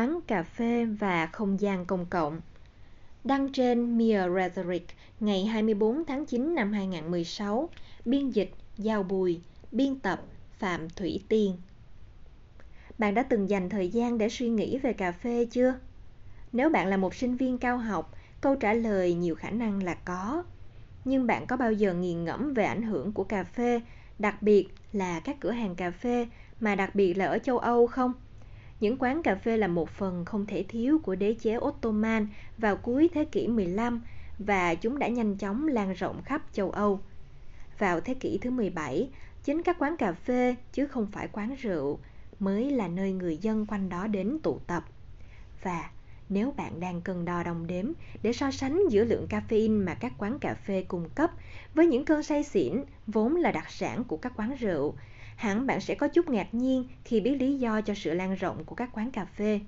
quán cà phê và không gian công cộng. Đăng trên Mere Rhetoric ngày 24 tháng 9 năm 2016, biên dịch Giao Bùi, biên tập Phạm Thủy Tiên. Bạn đã từng dành thời gian để suy nghĩ về cà phê chưa? Nếu bạn là một sinh viên cao học, câu trả lời nhiều khả năng là có. Nhưng bạn có bao giờ nghiền ngẫm về ảnh hưởng của cà phê, đặc biệt là các cửa hàng cà phê mà đặc biệt là ở châu Âu không? Những quán cà phê là một phần không thể thiếu của đế chế Ottoman vào cuối thế kỷ 15 và chúng đã nhanh chóng lan rộng khắp châu Âu. Vào thế kỷ thứ 17, chính các quán cà phê chứ không phải quán rượu mới là nơi người dân quanh đó đến tụ tập. Và nếu bạn đang cân đo đong đếm để so sánh giữa lượng caffeine mà các quán cà phê cung cấp với những cơn say xỉn vốn là đặc sản của các quán rượu hẳn bạn sẽ có chút ngạc nhiên khi biết lý do cho sự lan rộng của các quán cà phê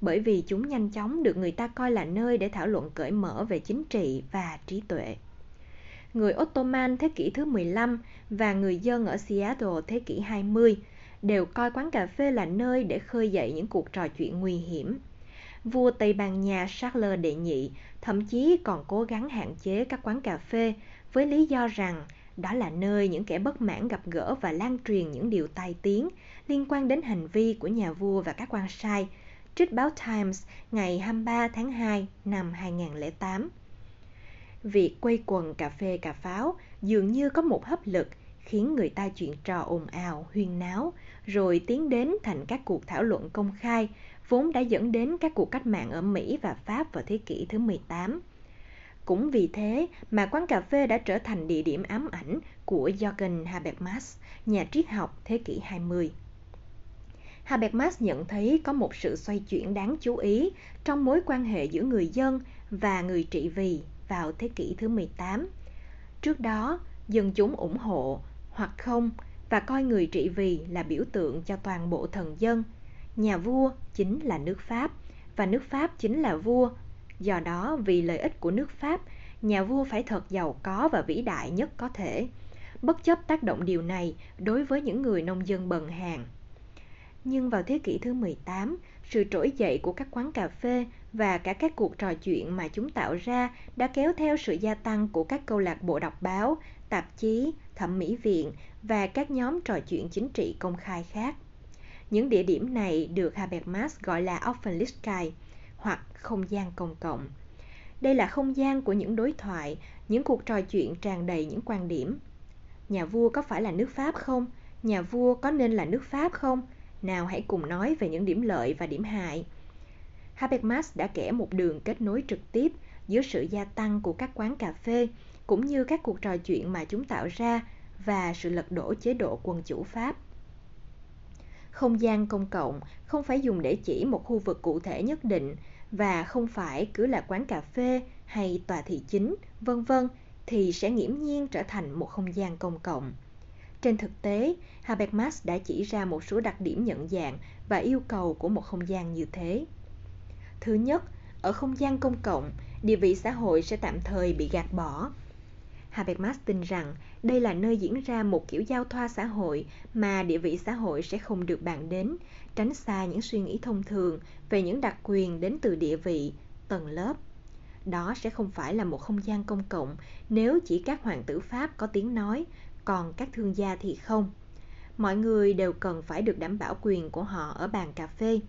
bởi vì chúng nhanh chóng được người ta coi là nơi để thảo luận cởi mở về chính trị và trí tuệ. Người Ottoman thế kỷ thứ 15 và người dân ở Seattle thế kỷ 20 đều coi quán cà phê là nơi để khơi dậy những cuộc trò chuyện nguy hiểm. Vua Tây Ban Nha Charles đệ nhị thậm chí còn cố gắng hạn chế các quán cà phê với lý do rằng đó là nơi những kẻ bất mãn gặp gỡ và lan truyền những điều tai tiếng liên quan đến hành vi của nhà vua và các quan sai, trích báo Times ngày 23 tháng 2 năm 2008. Việc quây quần cà phê cà pháo dường như có một hấp lực khiến người ta chuyện trò ồn ào, huyên náo, rồi tiến đến thành các cuộc thảo luận công khai, vốn đã dẫn đến các cuộc cách mạng ở Mỹ và Pháp vào thế kỷ thứ 18. Cũng vì thế mà quán cà phê đã trở thành địa điểm ám ảnh của Jürgen Habermas, nhà triết học thế kỷ 20. Habermas nhận thấy có một sự xoay chuyển đáng chú ý trong mối quan hệ giữa người dân và người trị vì vào thế kỷ thứ 18. Trước đó, dân chúng ủng hộ hoặc không và coi người trị vì là biểu tượng cho toàn bộ thần dân. Nhà vua chính là nước Pháp và nước Pháp chính là vua Do đó, vì lợi ích của nước Pháp, nhà vua phải thật giàu có và vĩ đại nhất có thể, bất chấp tác động điều này đối với những người nông dân bần hàng. Nhưng vào thế kỷ thứ 18, sự trỗi dậy của các quán cà phê và cả các cuộc trò chuyện mà chúng tạo ra đã kéo theo sự gia tăng của các câu lạc bộ đọc báo, tạp chí, thẩm mỹ viện và các nhóm trò chuyện chính trị công khai khác. Những địa điểm này được Habermas gọi là Offenlichkeit, hoặc không gian công cộng. Đây là không gian của những đối thoại, những cuộc trò chuyện tràn đầy những quan điểm. Nhà vua có phải là nước Pháp không? Nhà vua có nên là nước Pháp không? Nào hãy cùng nói về những điểm lợi và điểm hại. Habermas đã kể một đường kết nối trực tiếp giữa sự gia tăng của các quán cà phê cũng như các cuộc trò chuyện mà chúng tạo ra và sự lật đổ chế độ quân chủ Pháp. Không gian công cộng không phải dùng để chỉ một khu vực cụ thể nhất định và không phải cứ là quán cà phê hay tòa thị chính, vân vân thì sẽ nghiễm nhiên trở thành một không gian công cộng. Trên thực tế, Habermas đã chỉ ra một số đặc điểm nhận dạng và yêu cầu của một không gian như thế. Thứ nhất, ở không gian công cộng, địa vị xã hội sẽ tạm thời bị gạt bỏ. Habermas tin rằng đây là nơi diễn ra một kiểu giao thoa xã hội mà địa vị xã hội sẽ không được bàn đến, tránh xa những suy nghĩ thông thường về những đặc quyền đến từ địa vị, tầng lớp. Đó sẽ không phải là một không gian công cộng nếu chỉ các hoàng tử Pháp có tiếng nói, còn các thương gia thì không. Mọi người đều cần phải được đảm bảo quyền của họ ở bàn cà phê.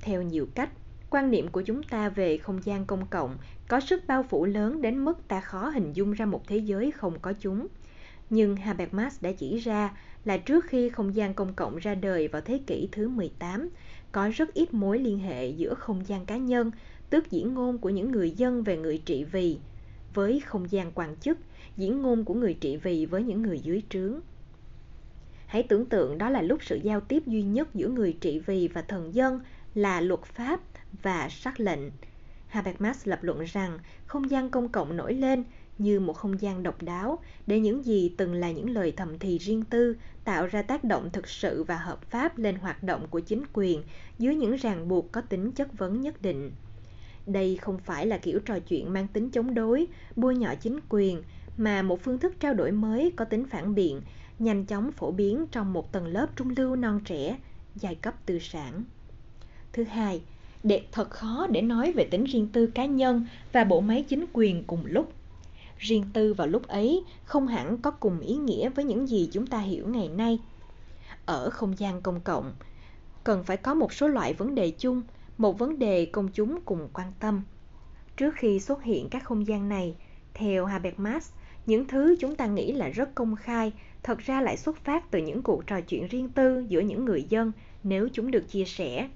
Theo nhiều cách, quan niệm của chúng ta về không gian công cộng có sức bao phủ lớn đến mức ta khó hình dung ra một thế giới không có chúng. Nhưng Habermas đã chỉ ra là trước khi không gian công cộng ra đời vào thế kỷ thứ 18, có rất ít mối liên hệ giữa không gian cá nhân, tức diễn ngôn của những người dân về người trị vì, với không gian quan chức, diễn ngôn của người trị vì với những người dưới trướng. Hãy tưởng tượng đó là lúc sự giao tiếp duy nhất giữa người trị vì và thần dân là luật pháp và sắc lệnh. Habermas lập luận rằng không gian công cộng nổi lên như một không gian độc đáo để những gì từng là những lời thầm thì riêng tư tạo ra tác động thực sự và hợp pháp lên hoạt động của chính quyền dưới những ràng buộc có tính chất vấn nhất định. Đây không phải là kiểu trò chuyện mang tính chống đối, bôi nhọ chính quyền, mà một phương thức trao đổi mới có tính phản biện, nhanh chóng phổ biến trong một tầng lớp trung lưu non trẻ, giai cấp tư sản. Thứ hai, để thật khó để nói về tính riêng tư cá nhân và bộ máy chính quyền cùng lúc. Riêng tư vào lúc ấy không hẳn có cùng ý nghĩa với những gì chúng ta hiểu ngày nay. Ở không gian công cộng, cần phải có một số loại vấn đề chung, một vấn đề công chúng cùng quan tâm. Trước khi xuất hiện các không gian này, theo Habermas, những thứ chúng ta nghĩ là rất công khai thật ra lại xuất phát từ những cuộc trò chuyện riêng tư giữa những người dân nếu chúng được chia sẻ.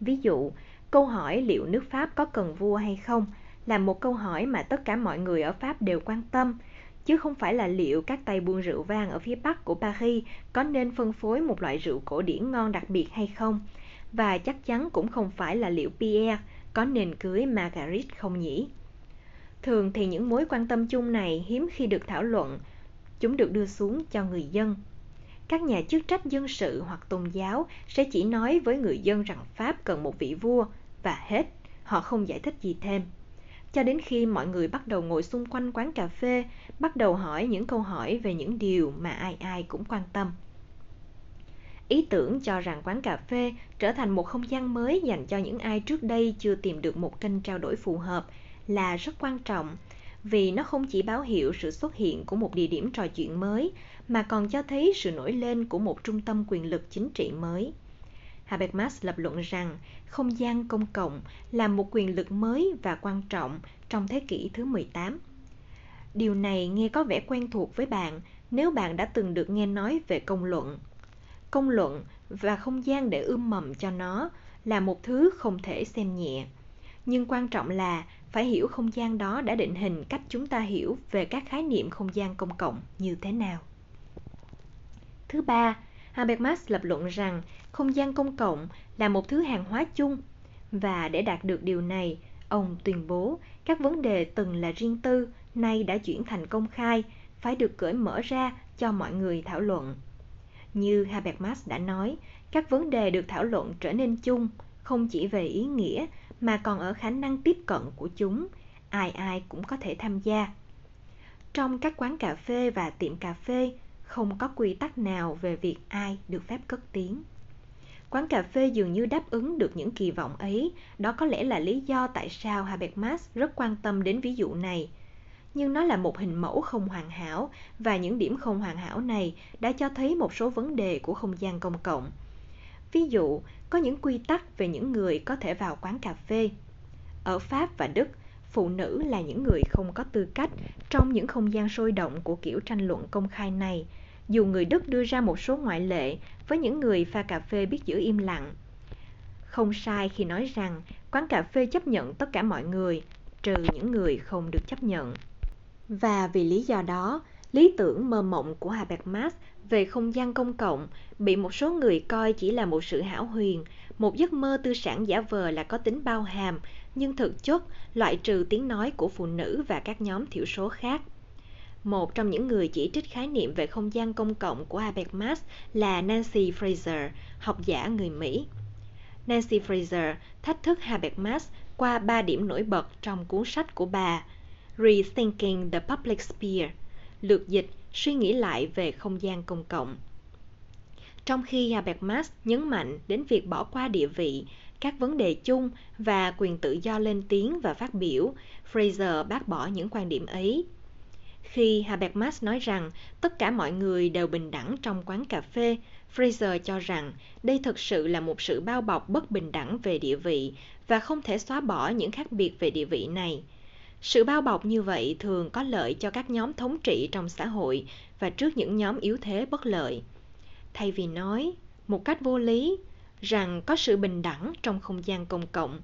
Ví dụ, câu hỏi liệu nước Pháp có cần vua hay không là một câu hỏi mà tất cả mọi người ở Pháp đều quan tâm, chứ không phải là liệu các tay buôn rượu vang ở phía bắc của Paris có nên phân phối một loại rượu cổ điển ngon đặc biệt hay không, và chắc chắn cũng không phải là liệu Pierre có nên cưới Marguerite không nhỉ. Thường thì những mối quan tâm chung này hiếm khi được thảo luận, chúng được đưa xuống cho người dân. Các nhà chức trách dân sự hoặc tôn giáo sẽ chỉ nói với người dân rằng Pháp cần một vị vua và hết, họ không giải thích gì thêm. Cho đến khi mọi người bắt đầu ngồi xung quanh quán cà phê, bắt đầu hỏi những câu hỏi về những điều mà ai ai cũng quan tâm. Ý tưởng cho rằng quán cà phê trở thành một không gian mới dành cho những ai trước đây chưa tìm được một kênh trao đổi phù hợp là rất quan trọng vì nó không chỉ báo hiệu sự xuất hiện của một địa điểm trò chuyện mới mà còn cho thấy sự nổi lên của một trung tâm quyền lực chính trị mới. Habermas lập luận rằng không gian công cộng là một quyền lực mới và quan trọng trong thế kỷ thứ 18. Điều này nghe có vẻ quen thuộc với bạn nếu bạn đã từng được nghe nói về công luận. Công luận và không gian để ươm mầm cho nó là một thứ không thể xem nhẹ. Nhưng quan trọng là phải hiểu không gian đó đã định hình cách chúng ta hiểu về các khái niệm không gian công cộng như thế nào. Thứ ba, Habermas lập luận rằng không gian công cộng là một thứ hàng hóa chung và để đạt được điều này, ông tuyên bố các vấn đề từng là riêng tư nay đã chuyển thành công khai, phải được cởi mở ra cho mọi người thảo luận. Như Habermas đã nói, các vấn đề được thảo luận trở nên chung, không chỉ về ý nghĩa mà còn ở khả năng tiếp cận của chúng, ai ai cũng có thể tham gia. Trong các quán cà phê và tiệm cà phê, không có quy tắc nào về việc ai được phép cất tiếng. Quán cà phê dường như đáp ứng được những kỳ vọng ấy, đó có lẽ là lý do tại sao Habermas rất quan tâm đến ví dụ này. Nhưng nó là một hình mẫu không hoàn hảo và những điểm không hoàn hảo này đã cho thấy một số vấn đề của không gian công cộng. Ví dụ, có những quy tắc về những người có thể vào quán cà phê. Ở Pháp và Đức, phụ nữ là những người không có tư cách trong những không gian sôi động của kiểu tranh luận công khai này, dù người Đức đưa ra một số ngoại lệ với những người pha cà phê biết giữ im lặng. Không sai khi nói rằng quán cà phê chấp nhận tất cả mọi người, trừ những người không được chấp nhận. Và vì lý do đó, lý tưởng mơ mộng của Habermas về không gian công cộng bị một số người coi chỉ là một sự hão huyền, một giấc mơ tư sản giả vờ là có tính bao hàm, nhưng thực chất loại trừ tiếng nói của phụ nữ và các nhóm thiểu số khác. Một trong những người chỉ trích khái niệm về không gian công cộng của Habermas là Nancy Fraser, học giả người Mỹ. Nancy Fraser thách thức Habermas qua ba điểm nổi bật trong cuốn sách của bà Rethinking the Public Sphere, lược dịch suy nghĩ lại về không gian công cộng. Trong khi Habermas nhấn mạnh đến việc bỏ qua địa vị, các vấn đề chung và quyền tự do lên tiếng và phát biểu, Fraser bác bỏ những quan điểm ấy. Khi Habermas nói rằng tất cả mọi người đều bình đẳng trong quán cà phê, Fraser cho rằng đây thực sự là một sự bao bọc bất bình đẳng về địa vị và không thể xóa bỏ những khác biệt về địa vị này. Sự bao bọc như vậy thường có lợi cho các nhóm thống trị trong xã hội và trước những nhóm yếu thế bất lợi. Thay vì nói một cách vô lý rằng có sự bình đẳng trong không gian công cộng,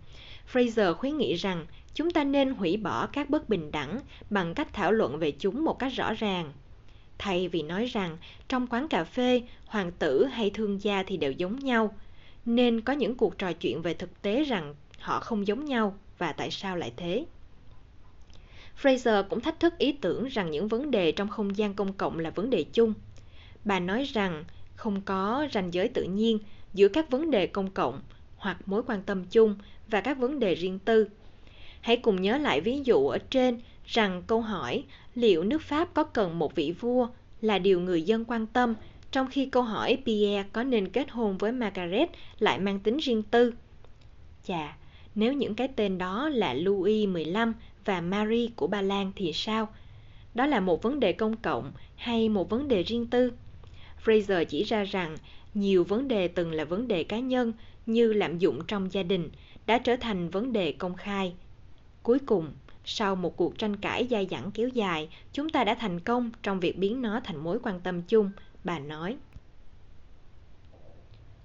Fraser khuyến nghị rằng chúng ta nên hủy bỏ các bất bình đẳng bằng cách thảo luận về chúng một cách rõ ràng. Thay vì nói rằng trong quán cà phê, hoàng tử hay thương gia thì đều giống nhau, nên có những cuộc trò chuyện về thực tế rằng họ không giống nhau và tại sao lại thế. Fraser cũng thách thức ý tưởng rằng những vấn đề trong không gian công cộng là vấn đề chung. Bà nói rằng không có ranh giới tự nhiên giữa các vấn đề công cộng hoặc mối quan tâm chung và các vấn đề riêng tư. Hãy cùng nhớ lại ví dụ ở trên rằng câu hỏi liệu nước Pháp có cần một vị vua là điều người dân quan tâm trong khi câu hỏi Pierre có nên kết hôn với Margaret lại mang tính riêng tư. Chà, nếu những cái tên đó là Louis XV và Marie của Ba Lan thì sao? Đó là một vấn đề công cộng hay một vấn đề riêng tư? Fraser chỉ ra rằng nhiều vấn đề từng là vấn đề cá nhân như lạm dụng trong gia đình đã trở thành vấn đề công khai. Cuối cùng, sau một cuộc tranh cãi dai dẳng kéo dài, chúng ta đã thành công trong việc biến nó thành mối quan tâm chung, bà nói.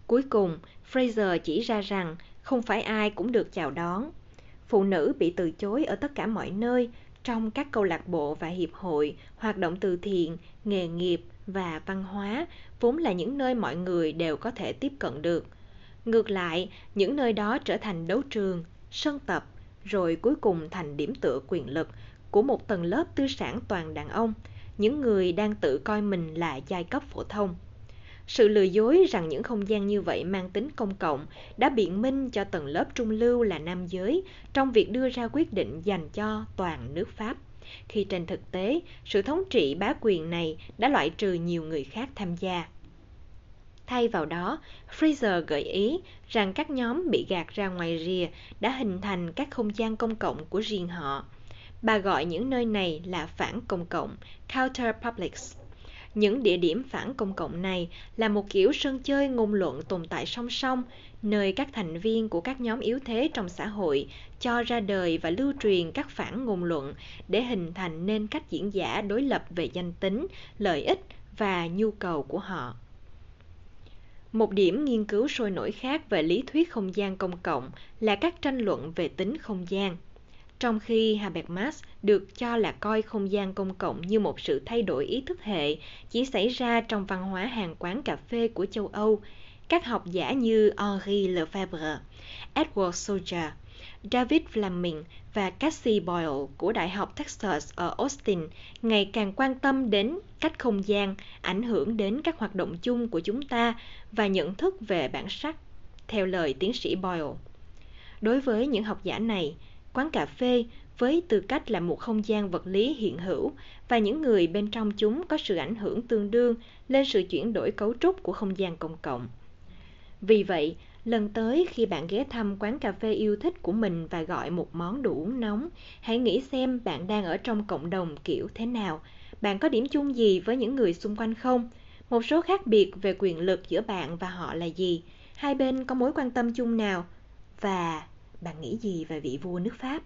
Cuối cùng, Fraser chỉ ra rằng không phải ai cũng được chào đón. Phụ nữ bị từ chối ở tất cả mọi nơi, trong các câu lạc bộ và hiệp hội, hoạt động từ thiện, nghề nghiệp và văn hóa, vốn là những nơi mọi người đều có thể tiếp cận được. Ngược lại, những nơi đó trở thành đấu trường, sân tập, rồi cuối cùng thành điểm tựa quyền lực của một tầng lớp tư sản toàn đàn ông, những người đang tự coi mình là giai cấp phổ thông. Sự lừa dối rằng những không gian như vậy mang tính công cộng đã biện minh cho tầng lớp trung lưu là nam giới trong việc đưa ra quyết định dành cho toàn nước Pháp. Khi trên thực tế, sự thống trị bá quyền này đã loại trừ nhiều người khác tham gia. Thay vào đó, Fraser gợi ý rằng các nhóm bị gạt ra ngoài rìa đã hình thành các không gian công cộng của riêng họ. Bà gọi những nơi này là phản công cộng, counter publics. Những địa điểm phản công cộng này là một kiểu sân chơi ngôn luận tồn tại song song, nơi các thành viên của các nhóm yếu thế trong xã hội cho ra đời và lưu truyền các phản ngôn luận để hình thành nên cách diễn giả đối lập về danh tính, lợi ích và nhu cầu của họ. Một điểm nghiên cứu sôi nổi khác về lý thuyết không gian công cộng là các tranh luận về tính không gian. Trong khi Habermas được cho là coi không gian công cộng như một sự thay đổi ý thức hệ chỉ xảy ra trong văn hóa hàng quán cà phê của châu Âu, các học giả như Henri Lefebvre, Edward Soldier, David Fleming và Cassie Boyle của Đại học Texas ở Austin ngày càng quan tâm đến cách không gian ảnh hưởng đến các hoạt động chung của chúng ta và nhận thức về bản sắc, theo lời tiến sĩ Boyle. Đối với những học giả này, quán cà phê với tư cách là một không gian vật lý hiện hữu và những người bên trong chúng có sự ảnh hưởng tương đương lên sự chuyển đổi cấu trúc của không gian công cộng. Vì vậy, lần tới khi bạn ghé thăm quán cà phê yêu thích của mình và gọi một món đồ uống nóng, hãy nghĩ xem bạn đang ở trong cộng đồng kiểu thế nào. Bạn có điểm chung gì với những người xung quanh không? Một số khác biệt về quyền lực giữa bạn và họ là gì? Hai bên có mối quan tâm chung nào? Và bạn nghĩ gì về vị vua nước Pháp?